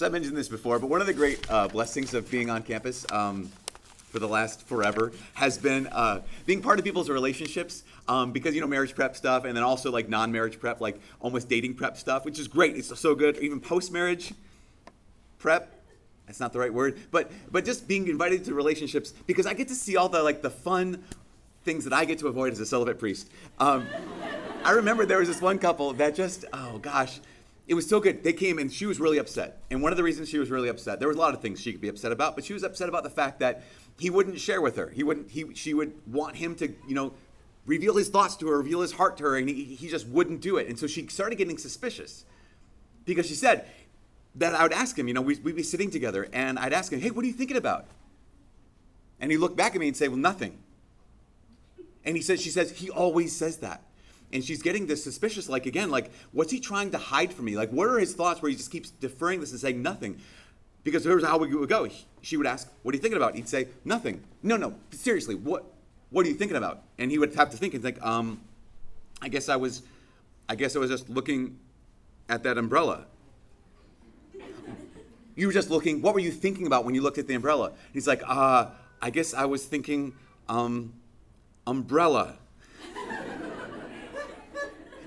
So I mentioned this before, but one of the great uh, blessings of being on campus um, for the last forever has been uh, being part of people's relationships. Um, because you know marriage prep stuff, and then also like non-marriage prep, like almost dating prep stuff, which is great. It's so good. Even post-marriage prep, that's not the right word, but but just being invited to relationships because I get to see all the like the fun things that I get to avoid as a celibate priest. Um, I remember there was this one couple that just oh gosh it was so good. They came and she was really upset. And one of the reasons she was really upset, there was a lot of things she could be upset about, but she was upset about the fact that he wouldn't share with her. He wouldn't. He she would want him to you know reveal his thoughts to her, reveal his heart to her, and he, he just wouldn't do it. And so she started getting suspicious because she said that I would ask him, you know, we'd, we'd be sitting together, and I'd ask him, hey, what are you thinking about? And he'd look back at me and say, well, nothing. And he says, she says, he always says that and she's getting this suspicious like again like what's he trying to hide from me? Like what are his thoughts where he just keeps deferring this and saying nothing? Because here's how we would go. She would ask what are you thinking about? He'd say nothing. No no seriously what what are you thinking about? And he would have to think and think um i guess i was i guess i was just looking at that umbrella. You were just looking what were you thinking about when you looked at the umbrella? He's like uh i guess i was thinking um umbrella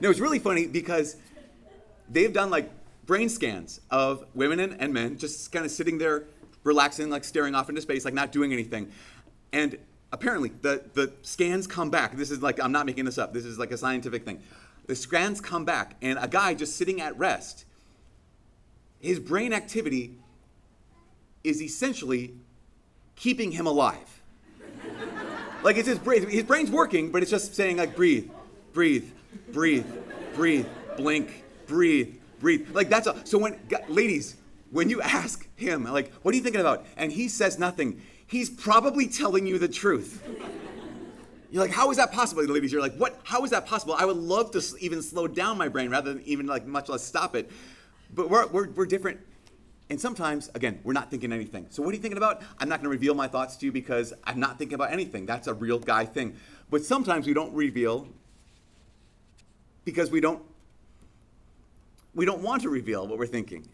no, it's really funny because they've done like brain scans of women and, and men just kind of sitting there, relaxing, like staring off into space, like not doing anything. And apparently, the, the scans come back. This is like, I'm not making this up, this is like a scientific thing. The scans come back, and a guy just sitting at rest, his brain activity is essentially keeping him alive. like it's his brain, his brain's working, but it's just saying like breathe, breathe, breathe, breathe, blink, breathe, breathe. Like that's a, so when ladies, when you ask him like, "What are you thinking about?" and he says nothing, he's probably telling you the truth. You're like, how is that possible, ladies? You're like, what? How is that possible? I would love to even slow down my brain rather than even like much less stop it. But we're, we're, we're different. And sometimes, again, we're not thinking anything. So what are you thinking about? I'm not going to reveal my thoughts to you because I'm not thinking about anything. That's a real guy thing. But sometimes we don't reveal because we don't we don't want to reveal what we're thinking.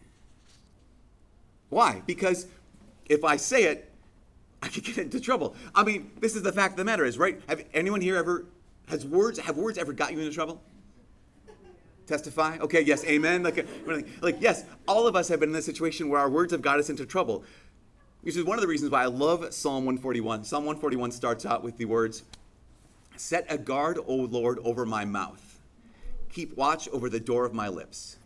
Why? Because if I say it, I could get into trouble. I mean, this is the fact of the matter is, right? Have anyone here ever has words have words ever got you into trouble? Testify? Okay, yes, amen. Like, like yes, all of us have been in a situation where our words have got us into trouble. Which is one of the reasons why I love Psalm 141. Psalm 141 starts out with the words, Set a guard, O Lord, over my mouth keep watch over the door of my lips.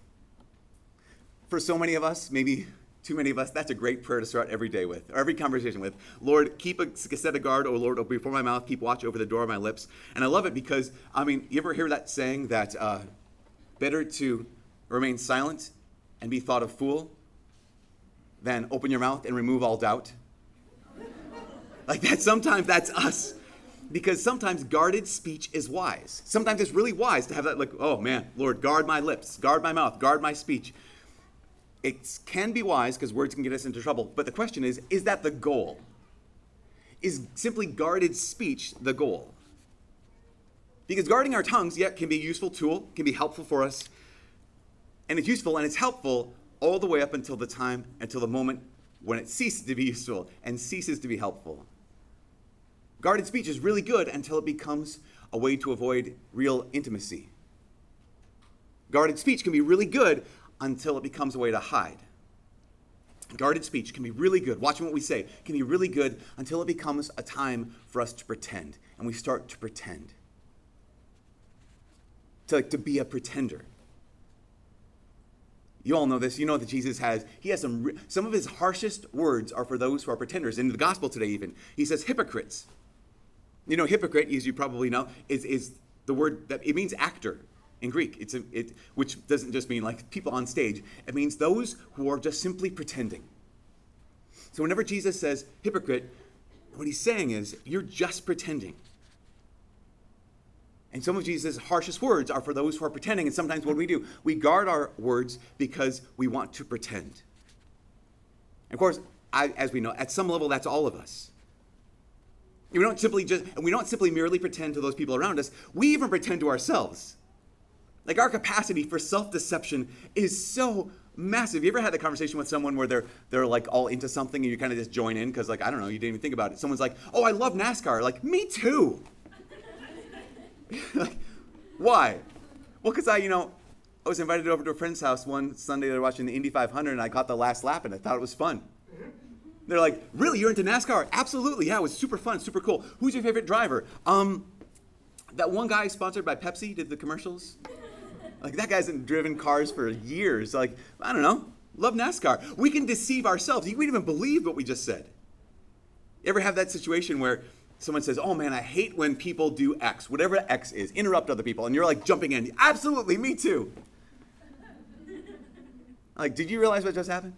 For so many of us, maybe too many of us, that's a great prayer to start every day with, or every conversation with. Lord, keep a set a guard, oh Lord, before my mouth, keep watch over the door of my lips. And I love it because, I mean, you ever hear that saying that uh, better to remain silent and be thought a fool than open your mouth and remove all doubt? like that, sometimes that's us because sometimes guarded speech is wise. Sometimes it's really wise to have that, like, oh man, Lord, guard my lips, guard my mouth, guard my speech. It can be wise because words can get us into trouble. But the question is, is that the goal? Is simply guarded speech the goal? Because guarding our tongues, yet, can be a useful tool, can be helpful for us, and it's useful and it's helpful all the way up until the time, until the moment when it ceases to be useful and ceases to be helpful. Guarded speech is really good until it becomes a way to avoid real intimacy. Guarded speech can be really good until it becomes a way to hide. Guarded speech can be really good, watching what we say, can be really good until it becomes a time for us to pretend. And we start to pretend. To, like, to be a pretender. You all know this. You know that Jesus has, he has some, some of his harshest words are for those who are pretenders. In the gospel today, even, he says hypocrites. You know, hypocrite, as you probably know, is, is the word that it means actor in Greek. It's a, it, which doesn't just mean like people on stage. It means those who are just simply pretending. So whenever Jesus says hypocrite, what he's saying is you're just pretending. And some of Jesus' harshest words are for those who are pretending. And sometimes what we do? We guard our words because we want to pretend. And of course, I, as we know, at some level, that's all of us. We don't simply just, and we don't simply merely pretend to those people around us. We even pretend to ourselves. Like our capacity for self-deception is so massive. You ever had the conversation with someone where they're they're like all into something and you kind of just join in because like I don't know, you didn't even think about it. Someone's like, "Oh, I love NASCAR." Like, me too. like, why? Well, because I, you know, I was invited over to a friend's house one Sunday. They were watching the Indy 500, and I caught the last lap, and I thought it was fun. They're like, "Really? You're into NASCAR?" Absolutely. Yeah, it was super fun, super cool. Who's your favorite driver? Um, that one guy sponsored by Pepsi did the commercials. Like that guy hasn't driven cars for years. Like I don't know. Love NASCAR. We can deceive ourselves. We even believe what we just said. You ever have that situation where someone says, "Oh man, I hate when people do X, whatever X is, interrupt other people," and you're like jumping in. Absolutely, me too. Like, did you realize what just happened?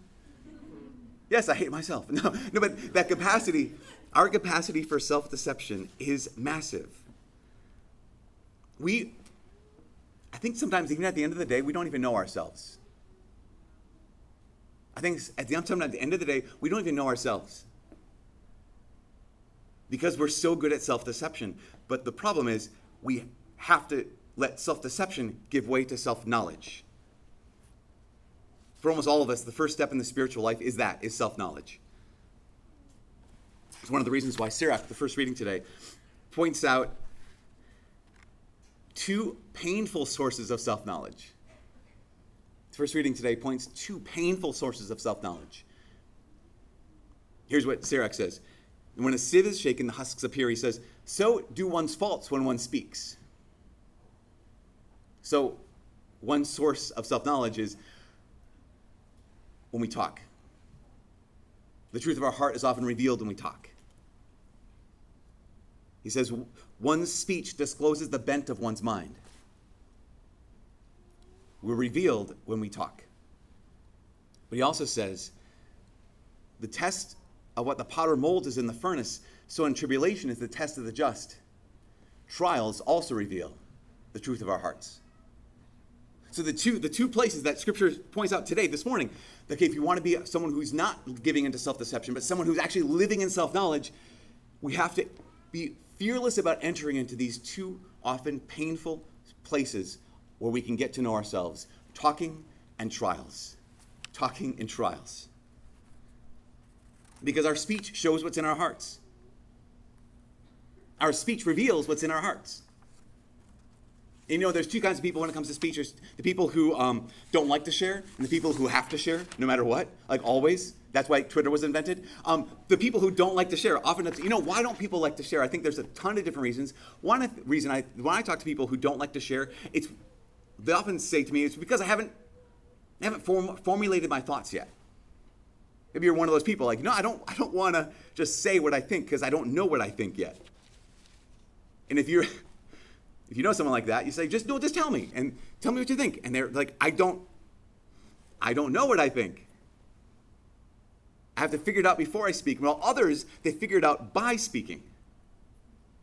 Yes, I hate myself. No, no, but that capacity, our capacity for self-deception is massive. We, I think sometimes even at the end of the day, we don't even know ourselves. I think at the, at the end of the day, we don't even know ourselves because we're so good at self-deception. But the problem is we have to let self-deception give way to self-knowledge for almost all of us, the first step in the spiritual life is that, is self-knowledge. It's one of the reasons why Sirach, the first reading today, points out two painful sources of self-knowledge. The first reading today points two painful sources of self-knowledge. Here's what Sirach says. When a sieve is shaken, the husks appear. He says, so do one's faults when one speaks. So one source of self-knowledge is when we talk. The truth of our heart is often revealed when we talk. He says, one's speech discloses the bent of one's mind. We're revealed when we talk. But he also says, the test of what the potter molds is in the furnace, so in tribulation is the test of the just. Trials also reveal the truth of our hearts. So the two the two places that Scripture points out today, this morning, okay, if you want to be someone who's not giving into self-deception, but someone who's actually living in self-knowledge, we have to be fearless about entering into these two often painful places where we can get to know ourselves: talking and trials, talking and trials. Because our speech shows what's in our hearts. Our speech reveals what's in our hearts. You know, there's two kinds of people when it comes to speech. There's the people who um, don't like to share, and the people who have to share, no matter what, like always. That's why Twitter was invented. Um, the people who don't like to share, often, you know, why don't people like to share? I think there's a ton of different reasons. One reason I, when I talk to people who don't like to share, it's they often say to me, it's because I haven't, I haven't form, formulated my thoughts yet. Maybe you're one of those people like, no, I don't, I don't want to just say what I think because I don't know what I think yet. And if you're if you know someone like that, you say, just no, just tell me and tell me what you think. And they're like, I don't, I don't know what I think. I have to figure it out before I speak. While others, they figure it out by speaking.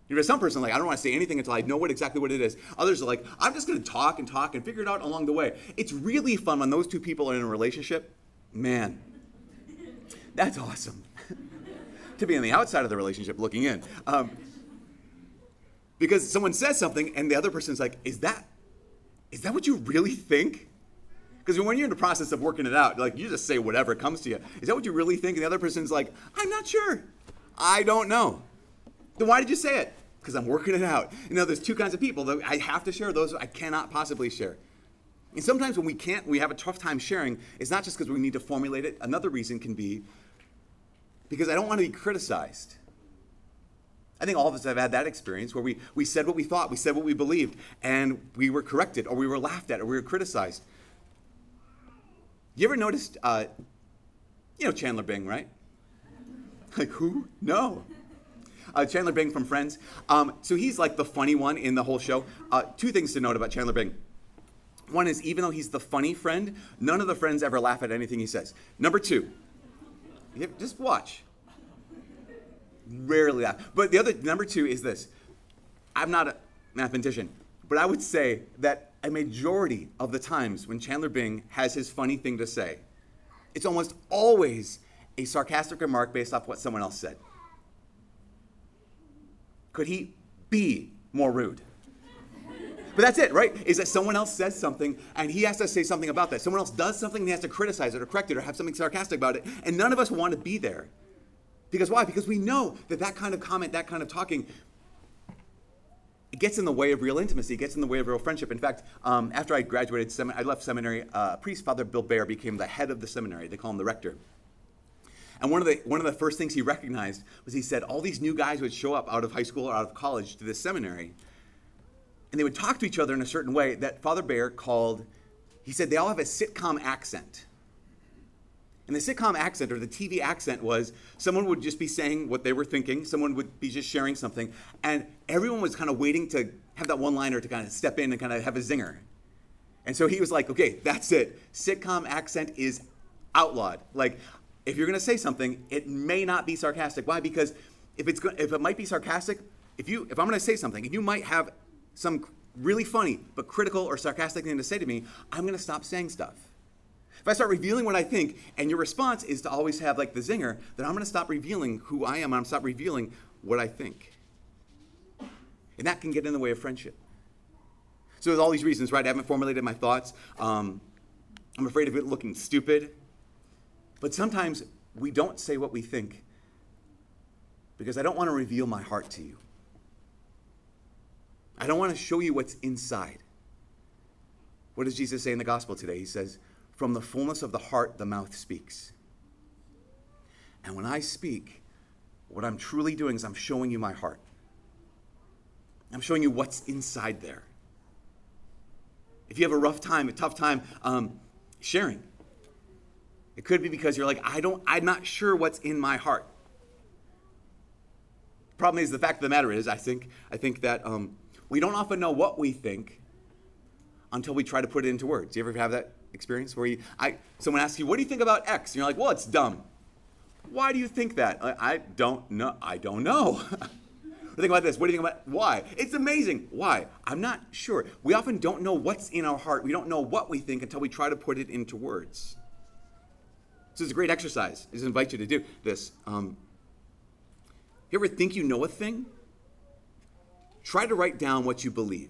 You know, some person like, I don't want to say anything until I know what exactly what it is. Others are like, I'm just going to talk and talk and figure it out along the way. It's really fun when those two people are in a relationship. Man, that's awesome. to be on the outside of the relationship looking in. Um, because someone says something and the other person's like, is that, is that what you really think? Because when you're in the process of working it out, like you just say whatever comes to you. Is that what you really think? And the other person's like, I'm not sure. I don't know. Then why did you say it? Because I'm working it out. You know, there's two kinds of people that I have to share, those I cannot possibly share. And sometimes when we can't, we have a tough time sharing, it's not just because we need to formulate it. Another reason can be because I don't want to be criticized. I think all of us have had that experience where we, we said what we thought, we said what we believed, and we were corrected, or we were laughed at, or we were criticized. You ever noticed, uh, you know Chandler Bing, right? Like who? No. Uh, Chandler Bing from Friends. Um, so he's like the funny one in the whole show. Uh, two things to note about Chandler Bing. One is, even though he's the funny friend, none of the friends ever laugh at anything he says. Number two, just watch. Rarely that. But the other, number two is this. I'm not a mathematician, but I would say that a majority of the times when Chandler Bing has his funny thing to say, it's almost always a sarcastic remark based off what someone else said. Could he be more rude? But that's it, right? Is that someone else says something and he has to say something about that. Someone else does something and he has to criticize it or correct it or have something sarcastic about it. And none of us want to be there. Because why? Because we know that that kind of comment, that kind of talking, it gets in the way of real intimacy, it gets in the way of real friendship. In fact, um, after I graduated, sem- I left seminary, uh, priest Father Bill Baer became the head of the seminary. They call him the rector. And one of, the, one of the first things he recognized was he said all these new guys would show up out of high school or out of college to this seminary and they would talk to each other in a certain way that Father Baer called, he said they all have a sitcom accent. And the sitcom accent or the TV accent was someone would just be saying what they were thinking, someone would be just sharing something, and everyone was kind of waiting to have that one liner to kind of step in and kind of have a zinger. And so he was like, okay, that's it. Sitcom accent is outlawed. Like, if you're going to say something, it may not be sarcastic. Why? Because if it's if it might be sarcastic, if you if I'm going to say something, and you might have some really funny but critical or sarcastic thing to say to me, I'm going to stop saying stuff. If I start revealing what I think and your response is to always have like the zinger, then I'm going to stop revealing who I am. And I'm going to stop revealing what I think. And that can get in the way of friendship. So, with all these reasons, right, I haven't formulated my thoughts. Um, I'm afraid of it looking stupid. But sometimes we don't say what we think because I don't want to reveal my heart to you. I don't want to show you what's inside. What does Jesus say in the gospel today? He says, From the fullness of the heart, the mouth speaks. And when I speak, what I'm truly doing is I'm showing you my heart. I'm showing you what's inside there. If you have a rough time, a tough time um, sharing, it could be because you're like, I don't, I'm not sure what's in my heart. Problem is, the fact of the matter is, I think, I think that um, we don't often know what we think until we try to put it into words. You ever have that experience where you, I, someone asks you, "What do you think about X?" And you're like, "Well, it's dumb." Why do you think that? I, I don't know. I don't know. think about this. What do you think about why? It's amazing. Why? I'm not sure. We often don't know what's in our heart. We don't know what we think until we try to put it into words. So it's a great exercise. I just invite you to do this. Um, you ever think you know a thing? try to write down what you believe.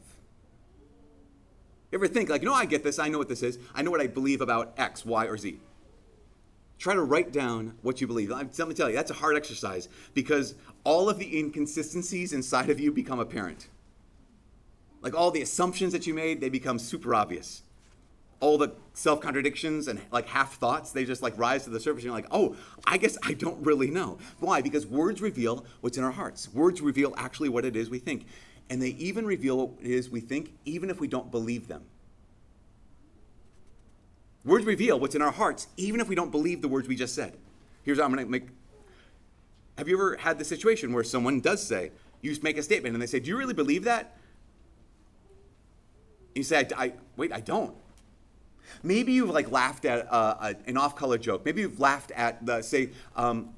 You ever think, like, know, I get this, I know what this is, I know what I believe about X, Y, or Z. Try to write down what you believe. Let me tell you, that's a hard exercise because all of the inconsistencies inside of you become apparent. Like all the assumptions that you made, they become super obvious. All the self contradictions and like half thoughts, they just like rise to the surface. And you're like, oh, I guess I don't really know. Why? Because words reveal what's in our hearts. Words reveal actually what it is we think and they even reveal what it is we think, even if we don't believe them. Words reveal what's in our hearts, even if we don't believe the words we just said. Here's what I'm going to make. Have you ever had the situation where someone does say, you make a statement and they say, Do you really believe that? And you say, I, I, wait, I don't. Maybe you've like laughed at uh, a, an off-color joke. Maybe you've laughed at the, say, um,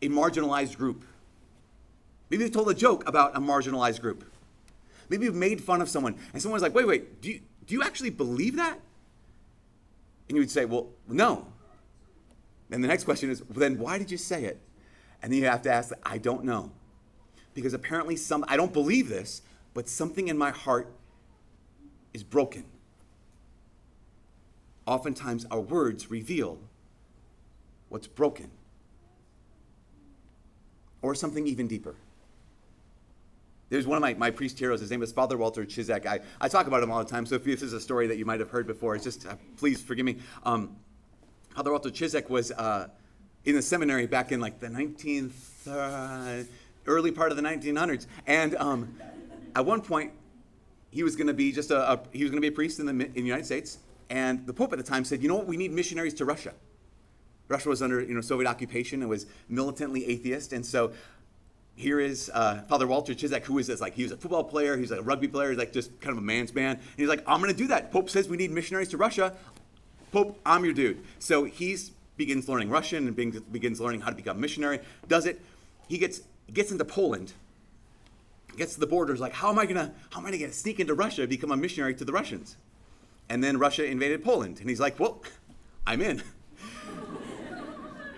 a marginalized group. Maybe you've told a joke about a marginalized group. Maybe you've made fun of someone and someone's like, wait, wait, do you, do you actually believe that? And you would say, well, no. And the next question is, well, then why did you say it? And then you have to ask, I don't know. Because apparently some I don't believe this, but something in my heart is broken. Oftentimes our words reveal what's broken. Or something even deeper. There's one of my, my priest heroes. His name is Father Walter Ciszek. I, I talk about him all the time, so if this is a story that you might have heard before, it's just, uh, please forgive me. Um, Father Walter Ciszek was uh, in the seminary back in like the 19th, uh, early part of the 1900s. And um, at one point, he was going to be just a, a he was going to be a priest in the, in the United States. And the Pope at the time said, you know what, we need missionaries to Russia. Russia was under you know, Soviet occupation and was militantly atheist. And so here is uh, Father Walter Ciszek, who is this? Like, he was a football player, he's like a rugby player, he's like just kind of a man's man. And he's like, I'm going to do that. Pope says we need missionaries to Russia. Pope, I'm your dude. So he begins learning Russian and begins learning how to become a missionary. Does it? He gets gets into Poland, gets to the borders. Like, how am I gonna how am I gonna sneak into Russia, become a missionary to the Russians? And then Russia invaded Poland, and he's like, well, I'm in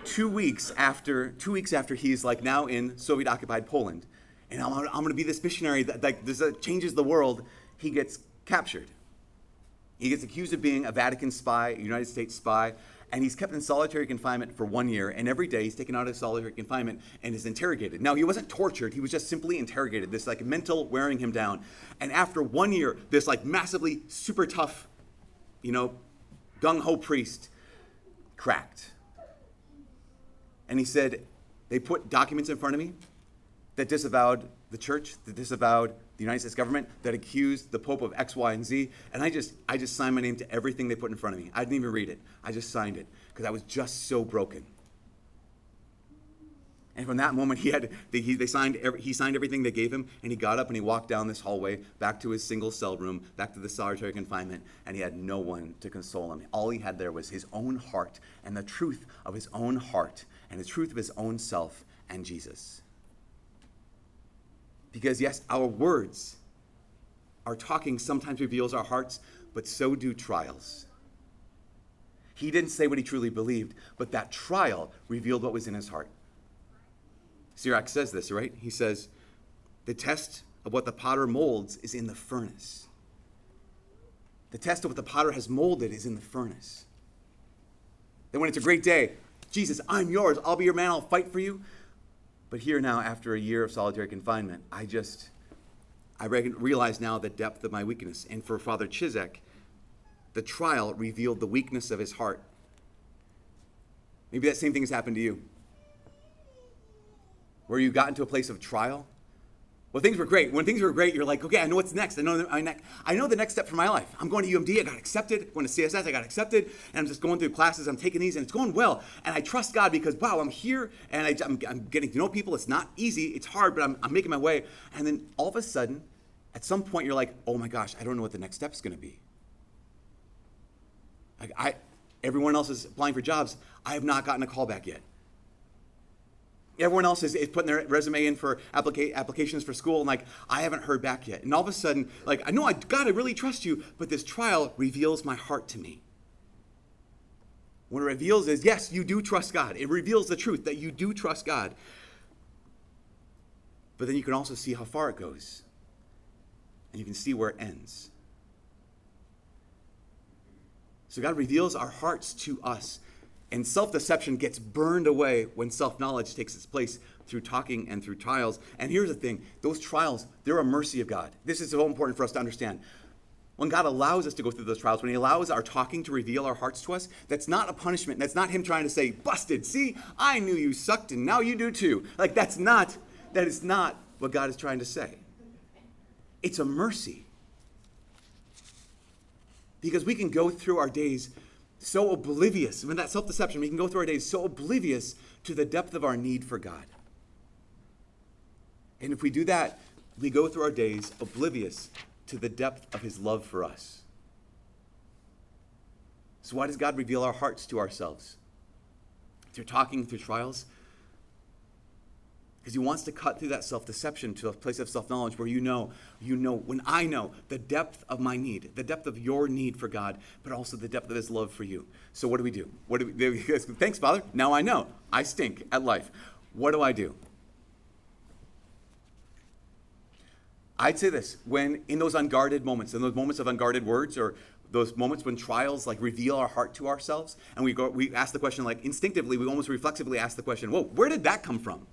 two weeks after two weeks after he's like now in Soviet occupied Poland, and I'm, I'm going to be this missionary that like this uh, changes the world. He gets captured. He gets accused of being a Vatican spy, a United States spy, and he's kept in solitary confinement for one year. And every day he's taken out of solitary confinement and is interrogated. Now, he wasn't tortured, he was just simply interrogated, this like mental wearing him down. And after one year, this like massively super tough, you know, gung ho priest cracked. And he said, They put documents in front of me that disavowed the church, that disavowed the United States government, that accused the Pope of X, Y, and Z. And I just, I just signed my name to everything they put in front of me. I didn't even read it. I just signed it because I was just so broken. And from that moment, he had they, he, they signed every, he signed everything they gave him, and he got up and he walked down this hallway back to his single cell room, back to the solitary confinement, and he had no one to console him. All he had there was his own heart and the truth of his own heart and the truth of his own self and Jesus. Because yes, our words, our talking sometimes reveals our hearts, but so do trials. He didn't say what he truly believed, but that trial revealed what was in his heart. Sirach says this, right? He says, the test of what the potter molds is in the furnace. The test of what the potter has molded is in the furnace. Then, when it's a great day, Jesus, I'm yours. I'll be your man. I'll fight for you. But here now, after a year of solitary confinement, I just, I realize now the depth of my weakness. And for Father Ciszek, the trial revealed the weakness of his heart. Maybe that same thing has happened to you where you got into a place of trial? Well, things were great. When things were great, you're like, okay, I know what's next. I know, the, I know the next step for my life. I'm going to UMD. I got accepted. I'm going to CSS. I got accepted. And I'm just going through classes. I'm taking these, and it's going well. And I trust God because, wow, I'm here, and I, am getting to know people. It's not easy. It's hard, but I'm, I'm making my way. And then all of a sudden, at some point, you're like, oh my gosh, I don't know what the next step is going to be. Like I, everyone else is applying for jobs. I have not gotten a call back yet. Everyone else is, is putting their resume in for applica- applications for school, and like, I haven't heard back yet. And all of a sudden, like, I know I, I really trust you, but this trial reveals my heart to me. What it reveals is, yes, you do trust God. It reveals the truth that you do trust God. But then you can also see how far it goes, and you can see where it ends. So God reveals our hearts to us. And self deception gets burned away when self knowledge takes its place through talking and through trials. And here's the thing those trials, they're a mercy of God. This is so important for us to understand. When God allows us to go through those trials, when He allows our talking to reveal our hearts to us, that's not a punishment. That's not Him trying to say, busted, see, I knew you sucked and now you do too. Like, that's not, that is not what God is trying to say. It's a mercy. Because we can go through our days so oblivious, when that self deception, we can go through our days so oblivious to the depth of our need for God. And if we do that, we go through our days oblivious to the depth of his love for us. So, why does God reveal our hearts to ourselves? Through talking, through trials, because he wants to cut through that self-deception to a place of self-knowledge where you know you know when i know the depth of my need the depth of your need for god but also the depth of his love for you. So what do we do? What do we thanks father. Now i know. I stink at life. What do i do? I'd say this. When in those unguarded moments in those moments of unguarded words or those moments when trials like reveal our heart to ourselves and we go we ask the question like instinctively we almost reflexively ask the question whoa where did that come from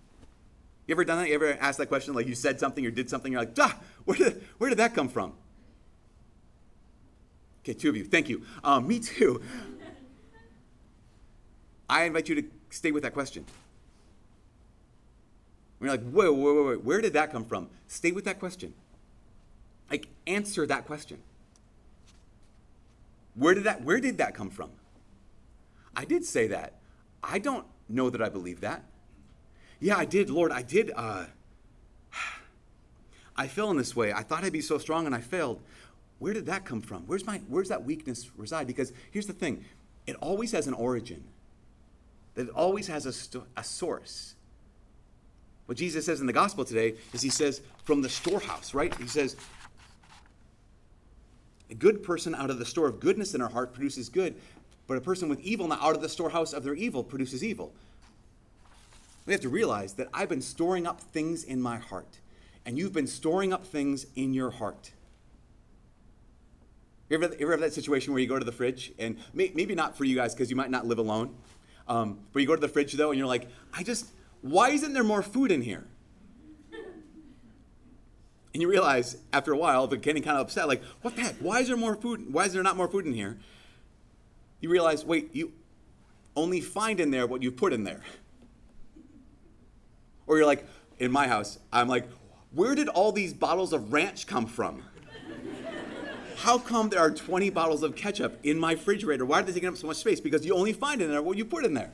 you ever done that? You ever asked that question? Like you said something or did something, you're like, ah, where did, where did that come from? Okay, two of you. Thank you. Um, me too. I invite you to stay with that question. When you're like, wait, wait, wait, wait, where did that come from? Stay with that question. Like, answer that question. Where did that, where did that come from? I did say that. I don't know that I believe that. Yeah, I did, Lord. I did. Uh, I fell in this way. I thought I'd be so strong and I failed. Where did that come from? Where's, my, where's that weakness reside? Because here's the thing it always has an origin, it always has a, a source. What Jesus says in the gospel today is he says, from the storehouse, right? He says, a good person out of the store of goodness in her heart produces good, but a person with evil not out of the storehouse of their evil produces evil. We have to realize that I've been storing up things in my heart, and you've been storing up things in your heart. You ever, ever have that situation where you go to the fridge, and may, maybe not for you guys because you might not live alone, um, but you go to the fridge though, and you're like, I just, why isn't there more food in here? And you realize after a while, but getting kind of upset, like, what the heck? Why is there more food? Why is there not more food in here? You realize, wait, you only find in there what you put in there. Or you're like, in my house, I'm like, where did all these bottles of ranch come from? How come there are 20 bottles of ketchup in my refrigerator? Why are they taking up so much space? Because you only find in there what you put in there.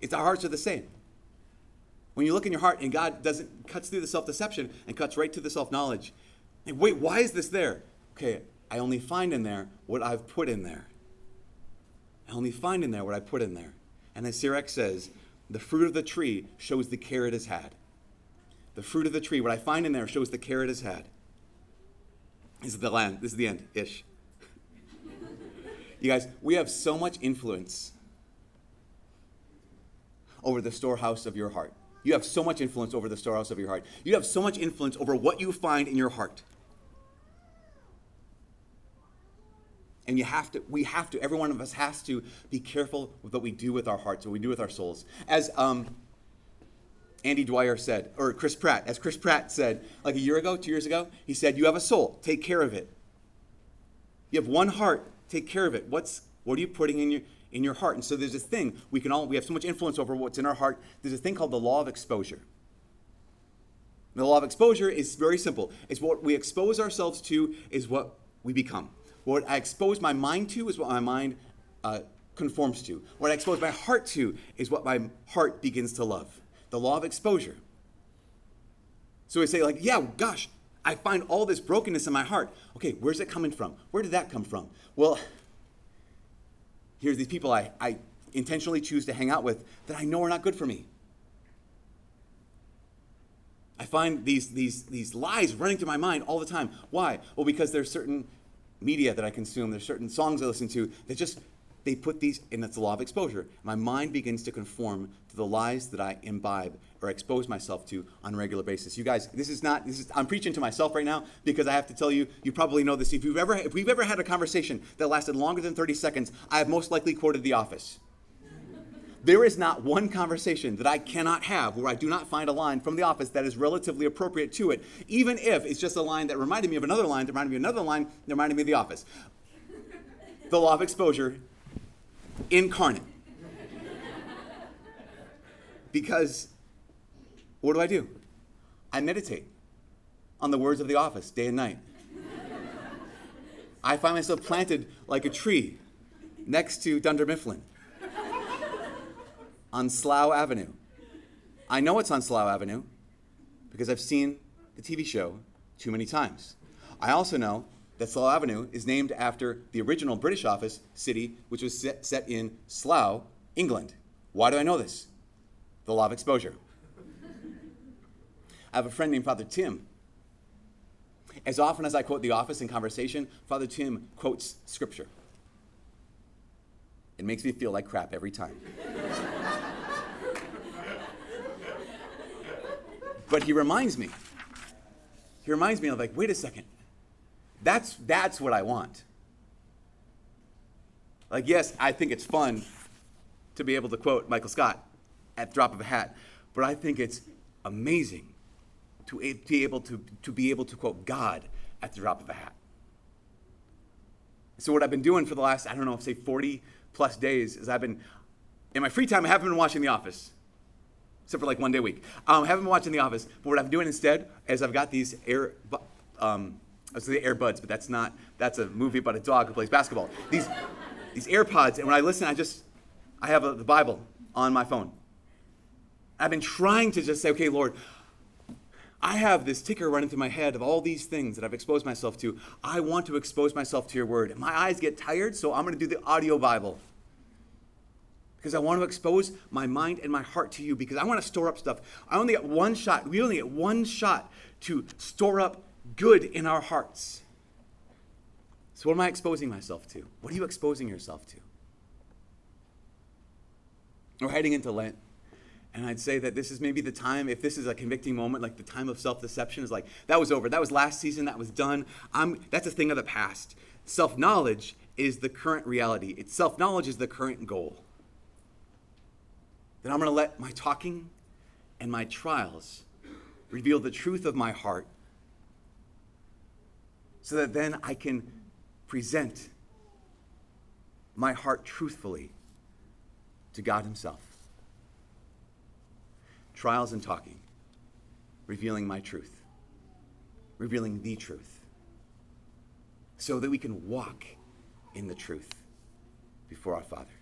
It's our hearts are the same. When you look in your heart and God doesn't cuts through the self-deception and cuts right to the self-knowledge. Wait, why is this there? Okay, I only find in there what I've put in there. I only find in there what I put in there. And as Sirach says, the fruit of the tree shows the care it has had. The fruit of the tree, what I find in there shows the care it has had. This is the land. This is the end ish. you guys, we have so much influence over the storehouse of your heart. You have so much influence over the storehouse of your heart. You have so much influence over what you find in your heart. And you have to, we have to, every one of us has to be careful with what we do with our hearts, what we do with our souls. As um, Andy Dwyer said, or Chris Pratt, as Chris Pratt said like a year ago, two years ago, he said, You have a soul, take care of it. You have one heart, take care of it. What's, what are you putting in your, in your heart? And so there's this thing, we can all, we have so much influence over what's in our heart. There's a thing called the law of exposure. The law of exposure is very simple. It's what we expose ourselves to is what we become. What I expose my mind to is what my mind uh, conforms to. What I expose my heart to is what my heart begins to love. The law of exposure. So we say, like, yeah, gosh, I find all this brokenness in my heart. Okay, where's it coming from? Where did that come from? Well, here's these people I, I intentionally choose to hang out with that I know are not good for me. I find these, these, these lies running through my mind all the time. Why? Well, because there's certain media that I consume, there's certain songs I listen to that just they put these, and that's the law of exposure. My mind begins to conform to the lies that I imbibe or expose myself to on a regular basis. You guys, this is not, this is, I'm preaching to myself right now because I have to tell you, you probably know this. If you've ever, if we've ever had a conversation that lasted longer than 30 seconds, I have most likely quoted The Office. There is not one conversation that I cannot have where I do not find a line from The Office that is relatively appropriate to it, even if it's just a line that reminded me of another line, that reminded me of another line, that reminded me of The Office. The law of exposure incarnate. Because what do I do? I meditate on the words of the office day and night. I find myself planted like a tree next to Dunder Mifflin on Slough Avenue. I know it's on Slough Avenue because I've seen the TV show too many times. I also know that Slough Avenue is named after the original British office city, which was set, in Slough, England. Why do I know this? The law of exposure. I have a friend named Father Tim. As often as I quote The Office in conversation, Father Tim quotes Scripture. It makes me feel like crap every time. but he reminds me. He reminds me of like, wait a second. That's, that's what I want. Like, yes, I think it's fun to be able to quote Michael Scott at drop of a hat, but I think it's amazing to be able to, to be able to quote God at the drop of a hat. So what I've been doing for the last, I don't know, say 40 plus days is I've been, in my free time, I haven't been watching The Office, except for like one day a week. Um, I haven't been watching The Office, but what I'm doing instead is I've got these air, um, I was the AirBuds, but that's not. That's a movie about a dog who plays basketball. These, these AirPods, and when I listen, I just, I have a, the Bible on my phone. I've been trying to just say, okay, Lord, I have this ticker running through my head of all these things that I've exposed myself to. I want to expose myself to your word. And my eyes get tired, so I'm going to do the audio Bible. Because I want to expose my mind and my heart to you because I want to store up stuff. I only get one shot. We only get one shot to store up good in our hearts. So, what am I exposing myself to? What are you exposing yourself to? We're heading into Lent. And I'd say that this is maybe the time, if this is a convicting moment, like the time of self deception is like, that was over. That was last season. That was done. I'm, that's a thing of the past. Self knowledge is the current reality, it's self knowledge is the current goal. Then I'm going to let my talking and my trials reveal the truth of my heart so that then I can present my heart truthfully to God Himself. Trials and talking, revealing my truth, revealing the truth, so that we can walk in the truth before our Father.